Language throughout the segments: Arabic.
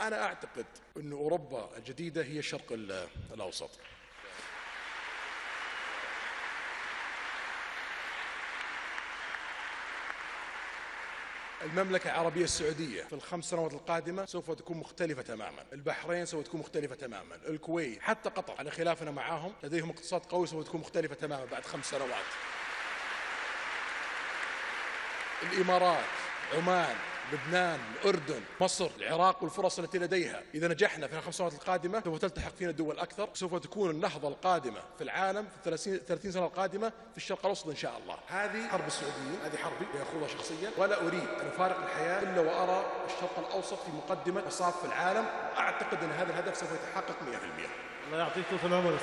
أنا أعتقد أن أوروبا الجديدة هي الشرق الأوسط. المملكة العربية السعودية في الخمس سنوات القادمة سوف تكون مختلفة تماما. البحرين سوف تكون مختلفة تماما. الكويت حتى قطر على خلافنا معاهم لديهم اقتصاد قوي سوف تكون مختلفة تماما بعد خمس سنوات. الإمارات عمان لبنان الأردن مصر العراق والفرص التي لديها. إذا نجحنا في الخمس سنوات القادمة سوف تلتحق فينا دول أكثر. سوف تكون النهضة القادمة في العالم في 30 سنة القادمة في الشرق الأوسط إن شاء الله. هذه حرب السعوديين هذه حربي يأخذها شخصيا. ولا أريد أن أفارق الحياة إلا وأرى الشرق الأوسط في مقدمة مصاف في العالم. وأعتقد أن هذا الهدف سوف يتحقق 100% الله يعطيكم العمر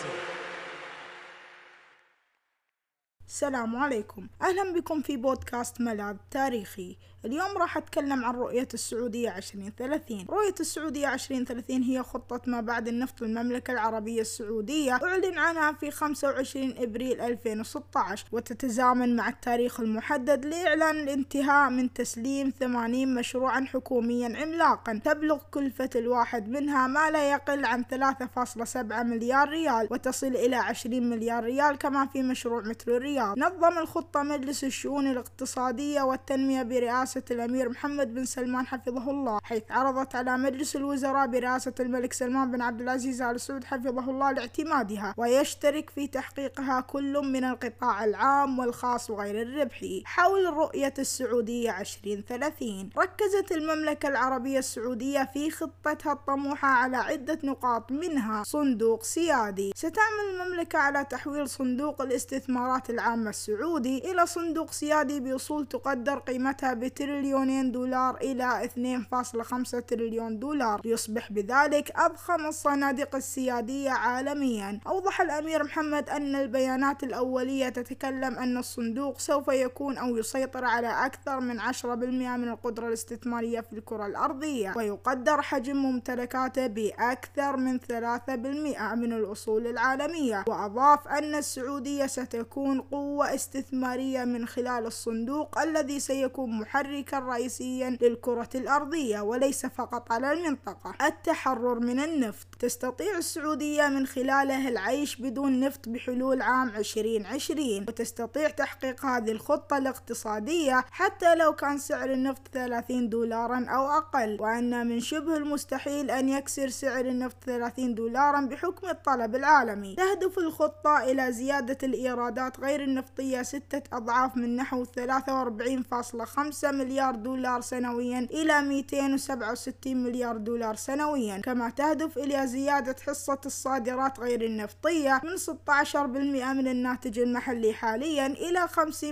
السلام عليكم. أهلا بكم في بودكاست ملاذ تاريخي. اليوم راح أتكلم عن رؤية السعودية 2030 رؤية السعودية 2030 هي خطة ما بعد النفط للمملكة العربية السعودية أعلن عنها في 25 إبريل 2016 وتتزامن مع التاريخ المحدد لإعلان الانتهاء من تسليم 80 مشروعا حكوميا عملاقا. تبلغ كلفة الواحد منها ما لا يقل عن 3.7 مليار ريال وتصل إلى 20 مليار ريال كما في مشروع مترو الرياض. نظم الخطة مجلس الشؤون الاقتصادية والتنمية برئاسة الأمير محمد بن سلمان حفظه الله حيث عرضت على مجلس الوزراء برئاسة الملك سلمان بن عبد العزيز آل سعود حفظه الله لاعتمادها ويشترك في تحقيقها كل من القطاع العام والخاص وغير الربحي حول رؤية السعودية 2030 ركزت المملكة العربية السعودية في خطتها الطموحة على عدة نقاط منها صندوق سيادي. ستعمل المملكة على تحويل صندوق الاستثمارات العامة السعودي إلى صندوق سيادي بأصول تقدر قيمتها بت تريليونين دولار إلى 2.5 تريليون دولار. ليصبح بذلك أضخم الصناديق السيادية عالميا. أوضح الأمير محمد أن البيانات الأولية تتكلم أن الصندوق سوف يكون أو يسيطر على أكثر من 10% من القدرة الاستثمارية في الكرة الأرضية. ويقدر حجم ممتلكاته بأكثر من 3% من الأصول العالمية. وأضاف أن السعودية ستكون قوة استثمارية من خلال الصندوق الذي سيكون محرك محركا رئيسيا للكرة الأرضية وليس فقط على المنطقة. التحرر من النفط. تستطيع السعودية من خلاله العيش بدون نفط بحلول عام 2020 وتستطيع تحقيق هذه الخطة الاقتصادية حتى لو كان سعر النفط 30 دولارا أو أقل. وأن من شبه المستحيل أن يكسر سعر النفط 30 دولارا بحكم الطلب العالمي. تهدف الخطة إلى زيادة الإيرادات غير النفطية ستة أضعاف من نحو 43.5 مليار دولار سنويا إلى 267 مليار دولار سنويا. كما تهدف إلى زيادة حصة الصادرات غير النفطية من 16% من الناتج المحلي حاليا إلى 50%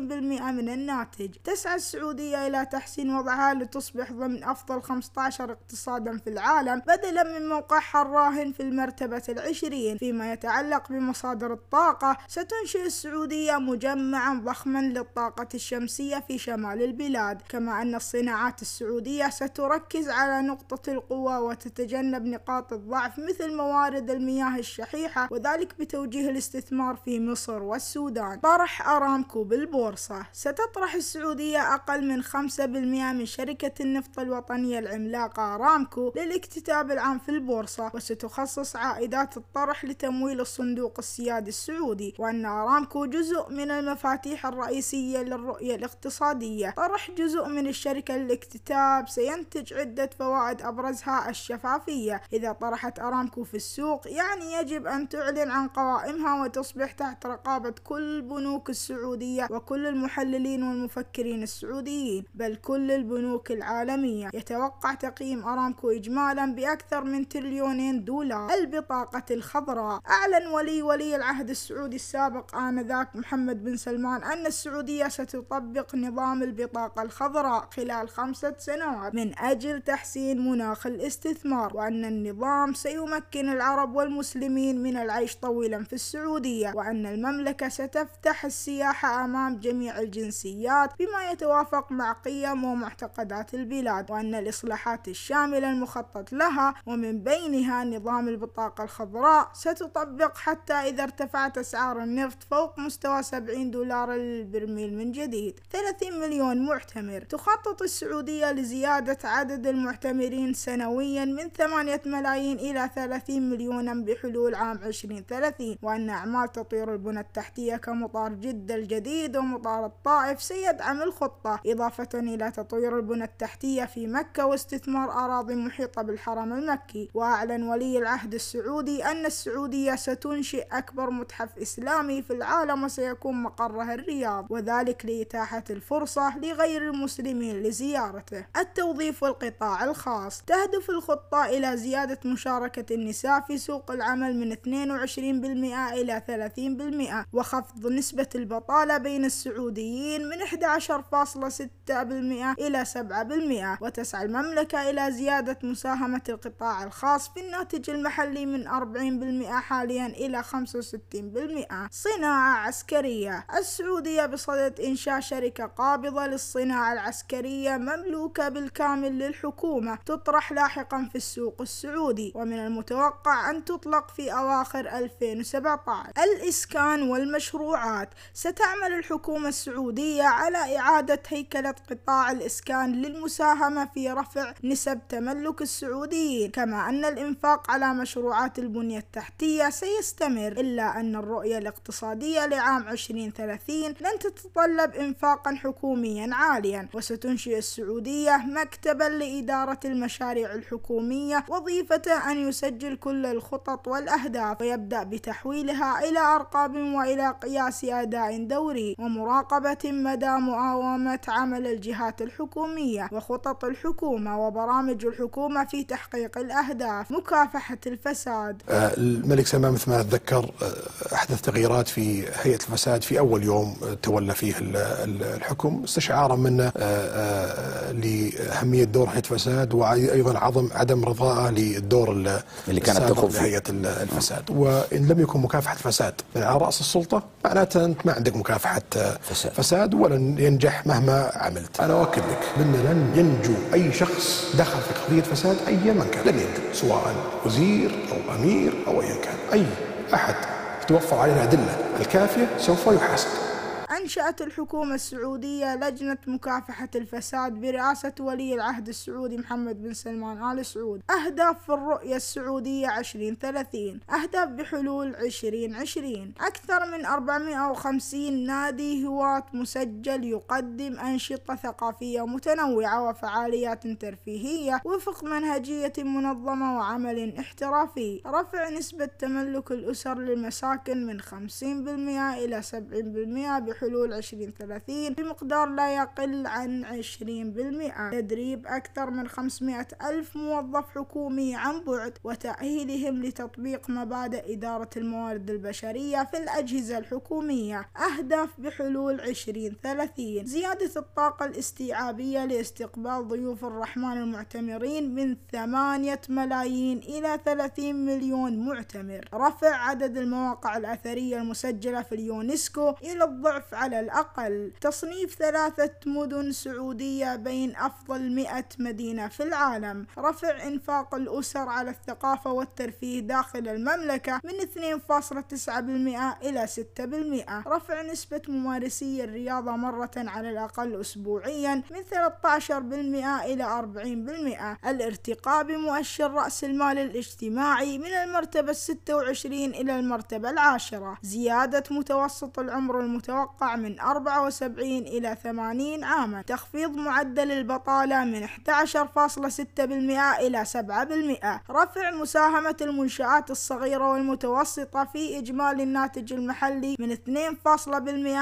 من الناتج. تسعى السعودية إلى تحسين وضعها لتصبح ضمن أفضل 15 اقتصادا في العالم بدلا من موقعها الراهن في المرتبة العشرين. فيما يتعلق بمصادر الطاقة ستنشئ السعودية مجمعا ضخما للطاقة الشمسية في شمال البلاد كما أن الصناعات السعودية ستركز على نقطة القوة وتتجنب نقاط الضعف مثل موارد المياه الشحيحة وذلك بتوجيه الاستثمار في مصر والسودان. طرح أرامكو بالبورصة. ستطرح السعودية أقل من 5% من شركة النفط الوطنية العملاقة أرامكو للاكتتاب العام في البورصة وستخصص عائدات الطرح لتمويل الصندوق السيادي السعودي وأن أرامكو جزء من المفاتيح الرئيسية للرؤية الاقتصادية. طرح جزء من الشركة للاكتتاب سينتج عدة فوائد أبرزها الشفافية. إذا طرحت أرامكو في السوق يعني يجب أن تعلن عن قوائمها وتصبح تحت رقابة كل البنوك السعودية وكل المحللين والمفكرين السعوديين بل كل البنوك العالمية. يتوقع تقييم أرامكو إجمالا بأكثر من تريليونين دولار. البطاقة الخضراء. أعلن ولي ولي العهد السعودي السابق آنذاك محمد بن سلمان أن السعودية ستطبق نظام البطاقة الخضراء خلال خمسة سنوات من أجل تحسين مناخ الاستثمار وأن النظام سيمكن العرب والمسلمين من العيش طويلا في السعودية وأن المملكة ستفتح السياحة أمام جميع الجنسيات بما يتوافق مع قيم ومعتقدات البلاد وأن الإصلاحات الشاملة المخطط لها ومن بينها نظام البطاقة الخضراء ستطبق حتى إذا ارتفعت أسعار النفط فوق مستوى 74 دولار للبرميل من جديد. 30 مليون معتمر. تخطط السعودية لزيادة عدد المعتمرين سنويا من 8 ملايين إلى 30 مليونا بحلول عام 2030 وأن أعمال تطوير البنى التحتية كمطار جدة الجديد ومطار الطائف سيدعم الخطة إضافة إلى تطوير البنى التحتية في مكة واستثمار أراضي محيطة بالحرم المكي. وأعلن ولي العهد السعودي أن السعودية ستنشئ أكبر متحف إسلامي في العالم وسيكون مقرها الرياض وذلك لإتاحة الفرصة لغير المسلمين لزيارته. التوظيف والقطاع الخاص. تهدف الخطة إلى زيادة مشاركة النساء في سوق العمل من 22% إلى 30% وخفض نسبة البطالة بين السعوديين من 11.6% إلى 7% وتسعى المملكة إلى زيادة مساهمة القطاع الخاص في الناتج المحلي من 40% حاليا إلى 65% صناعة عسكرية. السعودية بصدد إنشاء شركة قابضة للصناعة العسكرية مملوكة بالكامل للحكومة تطرح لاحقا في السوق السعودي ومن المتوقع أن تطلق في أواخر 2017 الإسكان والمشروعات. ستعمل الحكومة السعودية على إعادة هيكلة قطاع الإسكان للمساهمة في رفع نسب تملك السعوديين. كما أن الإنفاق على مشروعات البنية التحتية سيستمر إلا أن الرؤية الاقتصادية لعام 2030 لن تتطلب إنفاقا حكوميا عاليا. وستنشئ السعودية مكتبا لإدارة المشاريع الحكومية وظيفة أن يسجل كل الخطط والأهداف ويبدأ بتحويلها إلى أرقام وإلى قياس أداء دوري ومراقبة مدى مؤاومة عمل الجهات الحكومية وخطط الحكومة وبرامج الحكومة في تحقيق الأهداف مكافحة الفساد. آه، الملك سلمان مثل ما أتذكر آه، أحدث تغييرات في هيئة الفساد في أول يوم تولى فيه الحكم استشعارا منه لأهمية دور هيئة الفساد وأيضا عظم عدم رضائه للدور اللي كانت تقوم فيه. هيئة الفساد. وإن لم يكن مكافحة فساد من على رأس السلطة معناته أنت ما عندك مكافحة فساد. فساد ولن ينجح مهما عملت. أنا أؤكد لك. بأن لن ينجو أي شخص دخل في قضية فساد أيا من كان لن ينجو. سواء وزير أو أمير أو أيا كان. أي أحد. توفر عليه الأدلة الكافية سوف يحاسب. أنشأت الحكومة السعودية لجنة مكافحة الفساد برئاسة ولي العهد السعودي محمد بن سلمان آل سعود. أهداف في الرؤية السعودية 2030 أهداف بحلول 2020 أكثر من 450 نادي هواة مسجل يقدم أنشطة ثقافية متنوعة وفعاليات ترفيهية وفق منهجية منظمة وعمل احترافي. رفع نسبة تملك الأسر للمساكن من 50% إلى 70% بحلول 2030 بمقدار لا يقل عن 20% تدريب أكثر من 500 ألف موظف حكومي عن بعد وتأهيلهم لتطبيق مبادئ إدارة الموارد البشرية في الأجهزة الحكومية. أهداف بحلول 2030 زيادة الطاقة الاستيعابية لاستقبال ضيوف الرحمن المعتمرين من 8 ملايين إلى 30 مليون معتمر. رفع عدد المواقع الأثرية المسجلة في اليونسكو إلى الضعف على الأقل تصنيف ثلاثة مدن سعودية بين أفضل 100 مدينة في العالم. رفع إنفاق الأسر على الثقافة والترفيه داخل المملكة من 2.9% إلى 6% رفع نسبة ممارسي الرياضة مرة على الأقل أسبوعيا من 13% إلى 40% الارتقاء بمؤشر رأس المال الاجتماعي من المرتبة 26 إلى المرتبة العاشرة. زيادة متوسط العمر المتوقع من 74 إلى 80 عاما. تخفيض معدل البطالة من 11.6% إلى 7% رفع مساهمة المنشآت الصغيرة والمتوسطة في إجمالي الناتج المحلي من 2%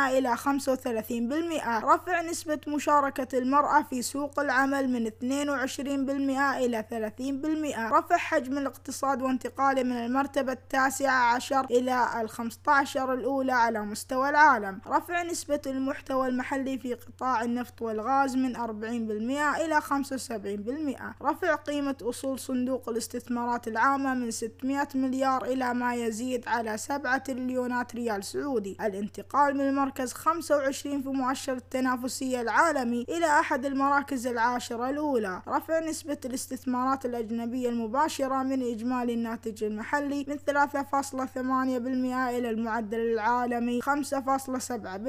إلى 35% رفع نسبة مشاركة المرأة في سوق العمل من 22% إلى 30% رفع حجم الاقتصاد وانتقاله من المرتبة التاسعة عشر إلى الخمسة عشر الأولى على مستوى العالم. رفع نسبة المحتوى المحلي في قطاع النفط والغاز من 40% إلى 75% رفع قيمة أصول صندوق الاستثمارات العامة من 600 مليار إلى ما يزيد على 7 تريليونات ريال سعودي. الانتقال من المركز 25 في مؤشر التنافسية العالمي إلى أحد المراكز العاشرة الأولى. رفع نسبة الاستثمارات الأجنبية المباشرة من إجمالي الناتج المحلي من 3.8% إلى المعدل العالمي 5.7%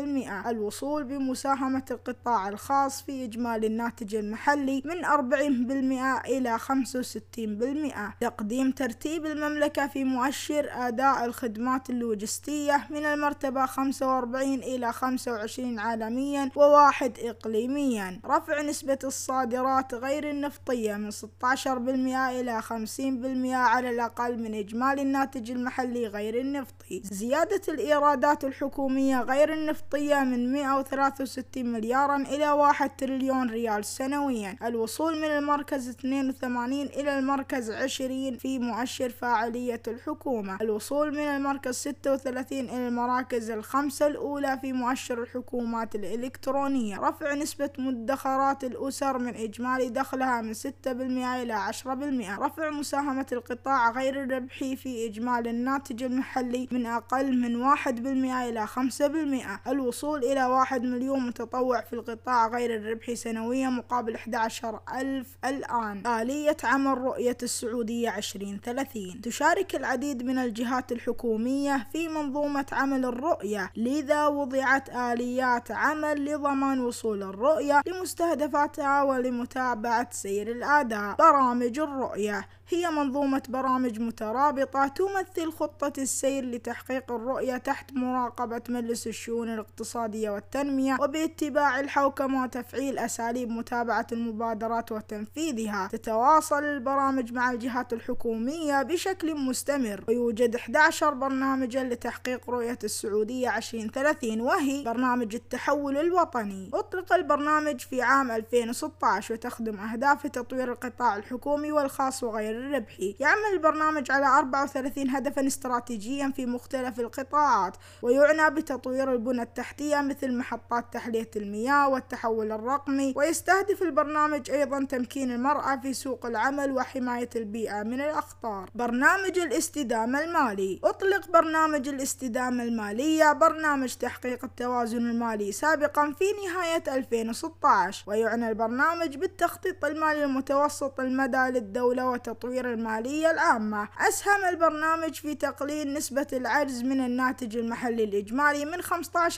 الوصول بمساهمة القطاع الخاص في إجمالي الناتج المحلي من 40% إلى 65% تقديم ترتيب المملكة في مؤشر أداء الخدمات اللوجستية من المرتبة 45 إلى 25 عالميا وواحد إقليميا. رفع نسبة الصادرات غير النفطية من 16% إلى 50% على الأقل من إجمالي الناتج المحلي غير النفطي. زيادة الإيرادات الحكومية غير النفطية من 163 مليارا إلى 1 تريليون ريال سنويا. الوصول من المركز 82 إلى المركز 20 في مؤشر فاعلية الحكومة. الوصول من المركز 36 إلى المراكز الخمسة الأولى في مؤشر الحكومات الإلكترونية. رفع نسبة مدخرات الأسر من إجمالي دخلها من 6% إلى 10% رفع مساهمة القطاع غير الربحي في إجمالي الناتج المحلي من أقل من 1% إلى 5% الوصول إلى 1 مليون متطوع في القطاع غير الربحي سنويا مقابل 11 ألف الآن. آلية عمل رؤية السعودية 2030 تشارك العديد من الجهات الحكومية في منظومة عمل الرؤية لذا وضعت آليات عمل لضمان وصول الرؤية لمستهدفاتها ولمتابعة سير الأداء. برامج الرؤية هي منظومة برامج مترابطة تمثل خطة السير لتحقيق الرؤية تحت مراقبة مجلس الشؤون الاقتصادية والتنمية وباتباع الحوكمة وتفعيل أساليب متابعة المبادرات وتنفيذها تتواصل البرامج مع الجهات الحكومية بشكل مستمر. ويوجد 11 برنامجا لتحقيق رؤية السعودية 2030 وهي برنامج التحول الوطني. أطلق البرنامج في عام 2016 وتخدم أهداف تطوير القطاع الحكومي والخاص وغير الربحي. يعمل البرنامج على 34 هدفا استراتيجيا في مختلف القطاعات ويعنى بتطوير البنى التحتية مثل محطات تحلية المياه والتحول الرقمي ويستهدف البرنامج أيضا تمكين المرأة في سوق العمل وحماية البيئة من الأخطار. برنامج الاستدامة المالي. أطلق برنامج الاستدامة المالية برنامج تحقيق التوازن المالي سابقا في نهاية 2016 ويعنى البرنامج بالتخطيط المالي المتوسط المدى للدولة وتطوير المالية العامة. أسهم البرنامج في تقليل نسبة العجز من الناتج المحلي الإجمالي من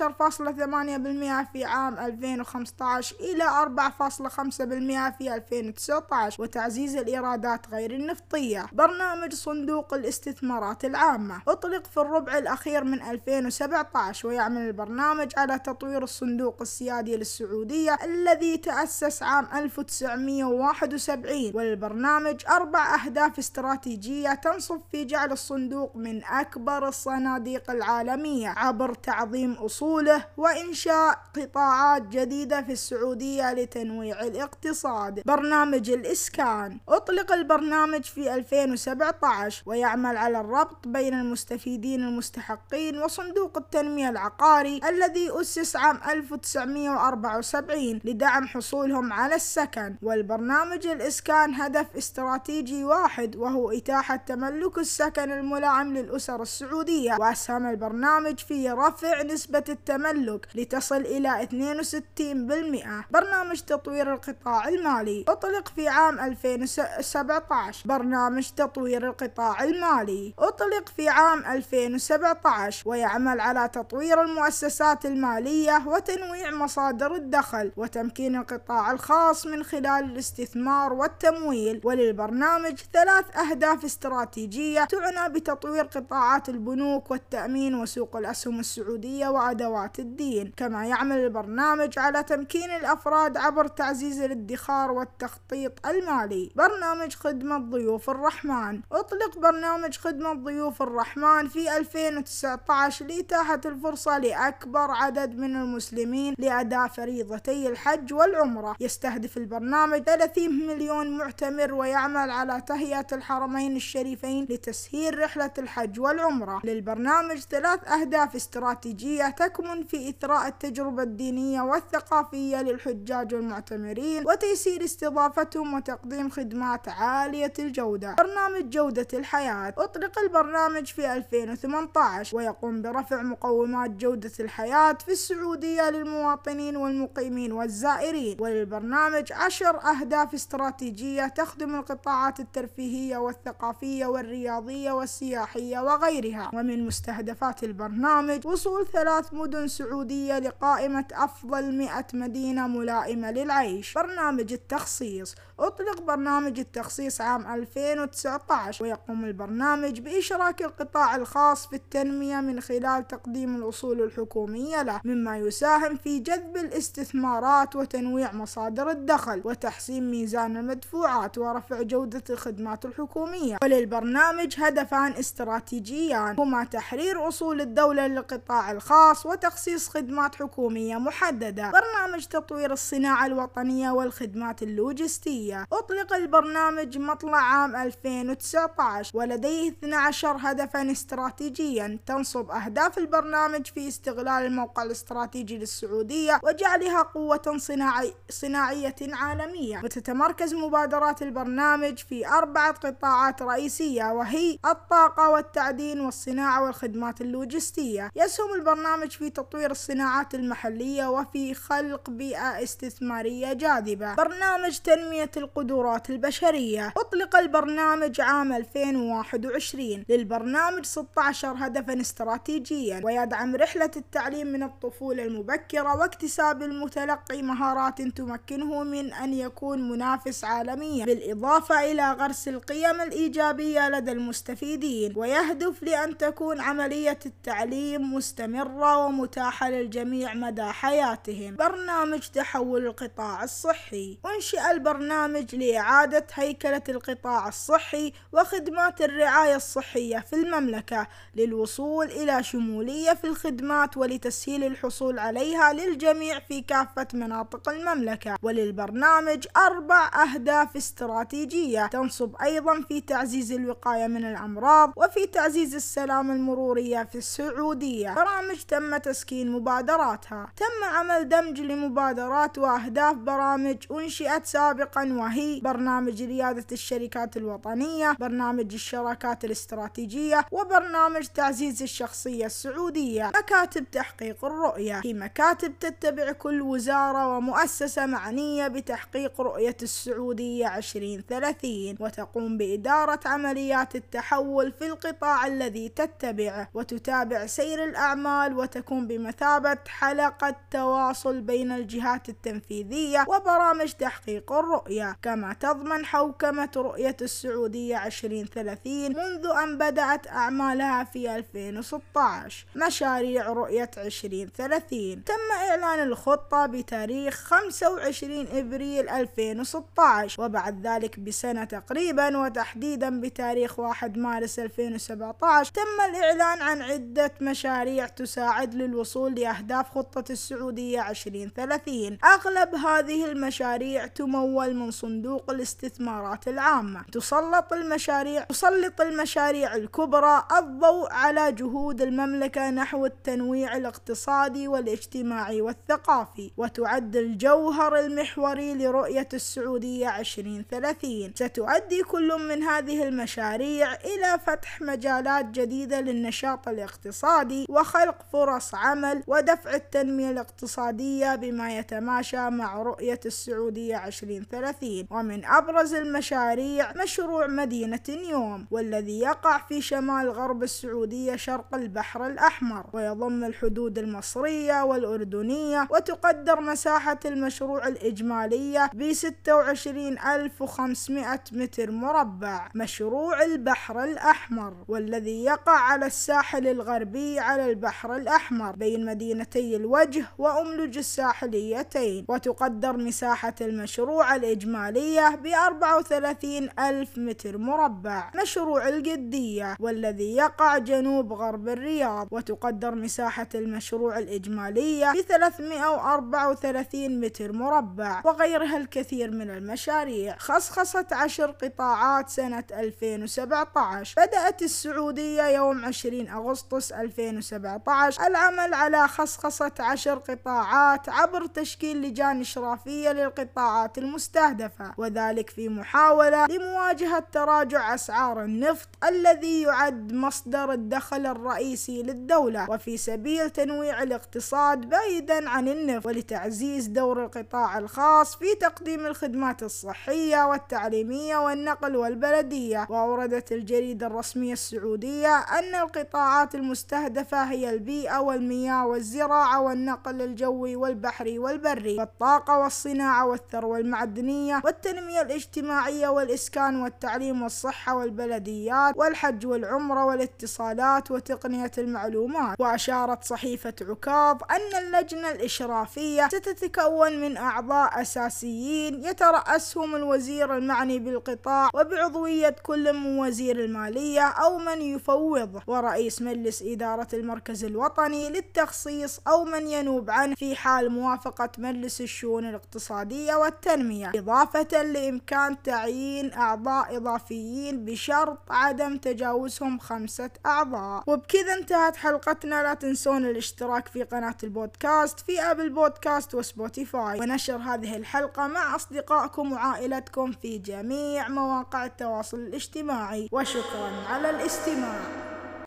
15.8% في عام 2015 إلى 4.5% في 2019 وتعزيز الإيرادات غير النفطية. برنامج صندوق الاستثمارات العامة. أطلق في الربع الأخير من 2017 ويعمل البرنامج على تطوير الصندوق السيادي للسعودية الذي تأسس عام 1971 وللبرنامج أربع أهداف استراتيجية تنصب في جعل الصندوق من أكبر الصناديق العالمية عبر تعظيم أصوله وإنشاء قطاعات جديدة في السعودية لتنويع الاقتصاد. برنامج الإسكان. أطلق البرنامج في 2017 ويعمل على الربط بين المستفيدين المستحقين وصندوق التنمية العقاري الذي أسس عام 1974 لدعم حصولهم على السكن. والبرنامج الإسكان هدف استراتيجي واحد وهو إتاحة تملك السكن الملائم للأسر السعودية. وأسهم البرنامج في رفع نسبة التملك لتصل إلى 62% برنامج تطوير القطاع المالي. أطلق في عام 2017 برنامج تطوير القطاع المالي. أطلق في عام 2017 ويعمل على تطوير المؤسسات المالية وتنويع مصادر الدخل وتمكين القطاع الخاص من خلال الاستثمار والتمويل. وللبرنامج ثلاث أهداف استراتيجية تعنى بتطوير قطاعات البنوك والتأمين وسوق الأسهم السعودية وأدوات الدين كما يعمل البرنامج على تمكين الأفراد عبر تعزيز الادخار والتخطيط المالي. برنامج خدمة ضيوف الرحمن. أطلق برنامج خدمة ضيوف الرحمن في 2019 لإتاحة الفرصة لأكبر عدد من المسلمين لأداء فريضتي الحج والعمرة. يستهدف البرنامج 30 مليون معتمر ويعمل على تهيئة الحرمين الشريفين لتسهيل رحلة الحج والعمرة. للبرنامج ثلاث أهداف استراتيجية تكمن في إثراء التجربة الدينية والثقافية للحجاج والمعتمرين وتيسير استضافتهم وتقديم خدمات عالية الجودة. برنامج جودة الحياة. أطلق البرنامج في 2018 ويقوم برفع مقومات جودة الحياة في السعودية للمواطنين والمقيمين والزائرين. وللبرنامج عشر أهداف استراتيجية تخدم القطاعات الترفيهية والثقافية والرياضية والسياحية وغيرها. ومن مستهدفات البرنامج وصول ثلاث مدن سعودية لقائمة أفضل مئة مدينة ملائمة للعيش. برنامج التخصيص. أطلق برنامج التخصيص عام 2019 ويقوم البرنامج بإشراك القطاع الخاص في التنمية من خلال تقديم الأصول الحكومية له مما يساهم في جذب الاستثمارات وتنويع مصادر الدخل وتحسين ميزان المدفوعات ورفع جودة الخدمات الحكومية. وللبرنامج هدفان استراتيجيان. هما تحرير أصول الدولة للقطاع الخاص وتخصيص خدمات حكومية محددة. برنامج تطوير الصناعة الوطنية والخدمات اللوجستية. أطلق البرنامج مطلع عام 2019 ولديه 12 هدفا استراتيجيا. تنصب أهداف البرنامج في استغلال الموقع الاستراتيجي للسعودية وجعلها قوة صناعي صناعية عالمية. وتتمركز مبادرات البرنامج في أربعة قطاعات رئيسية وهي الطاقة والتعدين والصناعة والخدمات اللوجستية. يسهم البرنامج في تطوير الصناعات المحلية وفي خلق بيئة استثمارية جاذبة. برنامج تنمية القدرات البشرية. أطلق البرنامج عام 2021 للبرنامج 16 هدفا استراتيجيا ويدعم رحلة التعليم من الطفولة المبكرة واكتساب المتلقي مهارات تمكنه من أن يكون منافس عالميا بالإضافة إلى غرس القيم الإيجابية لدى المستفيدين ويهدف لأن تكون عملية التعليم مستمرة ومتاحة للجميع مدى حياتهم. برنامج تحول القطاع الصحي. أنشئ البرنامج لإعادة هيكلة القطاع الصحي وخدمات الرعاية الصحية في المملكة للوصول إلى شمولية في الخدمات ولتسهيل الحصول عليها للجميع في كافة مناطق المملكة. وللبرنامج أربع أهداف استراتيجية تنصب أيضا في تعزيز الوقاية من الأمراض وفي تعزيز السلامة المرورية في السعودية. برامج تم تسكين مبادراتها. تم عمل دمج لمبادرات وأهداف برامج أنشئت سابقا وهي برنامج ريادة الشركات الوطنية برنامج الشراكات الاستراتيجية وبرنامج تعزيز الشخصية السعودية. مكاتب تحقيق الرؤية. هي مكاتب تتبع كل وزارة ومؤسسة معنية بتحقيق رؤية السعودية 2030 وتقوم بإدارة عمليات التحول في القطاع الذي تتبعه وتتابع سير الأعمال وتكون بمثابة حلقة تواصل بين الجهات التنفيذية وبرامج تحقيق الرؤية. كما تضمن حوكمة رؤية السعودية 2030 منذ أن بدأت أعمالها في 2016 مشاريع رؤية 2030 تم إعلان الخطة بتاريخ 25 إبريل 2016 وبعد ذلك بسنة تقريبا وتحديدا بتاريخ 1 مارس 2017 تم الإعلان عن عدة مشاريع تساعد للوصول لأهداف خطة السعودية 2030 أغلب هذه المشاريع تمول من صندوق الاستثمارات العامة. تسلط المشاريع تسلط المشاريع الكبرى الضوء على جهود المملكة نحو التنويع الاقتصادي والاجتماعي والثقافي. وتعد الجوهر المحوري لرؤية السعودية 2030 ستؤدي كل من هذه المشاريع إلى فتح مجالات جديدة للنشاط الاقتصادي وخلق فرص عمل ودفع التنمية الاقتصادية بما يتماشى مع رؤية السعودية 2030 ومن أبرز المشاريع مشروع مدينة يوم والذي يقع في شمال غرب السعودية شرق البحر الأحمر. ويضم الحدود المصرية والأردنية وتقدر مساحة المشروع الإجمالية ب 26500 متر مربع. مشروع البحر الأحمر والذي يقع على الساحل الغربي على البحر الأحمر بين مدينتي الوجه وأملج الساحليتين وتقدر مساحة المشروع الإجمالية ب 34 ألف متر مربع. مشروع القدية والذي يقع جنوب غرب الرياض وتقدر مساحة المشروع الإجمالية ب 334 متر مربع وغيرها الكثير من المشاريع. خصخصت عشر قطاعات سنة 2017 بدأت السعودية يوم 20 أغسطس 2017 العمل العمل على خصخصة عشر قطاعات عبر تشكيل لجان إشرافية للقطاعات المستهدفة وذلك في محاولة لمواجهة تراجع أسعار النفط الذي يعد مصدر الدخل الرئيسي للدولة وفي سبيل تنويع الاقتصاد بعيدا عن النفط ولتعزيز دور القطاع الخاص في تقديم الخدمات الصحية والتعليمية والنقل والبلدية. وأوردت الجريدة الرسمية السعودية أن القطاعات المستهدفة هي البيئة والمياه والزراعة والنقل الجوي والبحري والبري والطاقة والصناعة والثروة المعدنية والتنمية الاجتماعية والإسكان والتعليم والصحة والبلديات والحج والعمرة والاتصالات وتقنية المعلومات. وأشارت صحيفة عكاظ أن اللجنة الإشرافية ستتكون من أعضاء أساسيين يترأسهم الوزير المعني بالقطاع وبعضوية كل من وزير المالية أو من يفوضه. ورئيس مجلس إدارة المركز الوطني للتخصيص أو من ينوب عنه في حال موافقة مجلس الشؤون الاقتصادية والتنمية إضافة لإمكان تعيين أعضاء إضافيين بشرط عدم تجاوزهم خمسة أعضاء. وبكذا انتهت حلقتنا. لا تنسون الاشتراك في قناة البودكاست في أبل بودكاست وسبوتيفاي. ونشر هذه الحلقة مع أصدقائكم وعائلتكم في جميع مواقع التواصل الاجتماعي. وشكرا على الاستماع.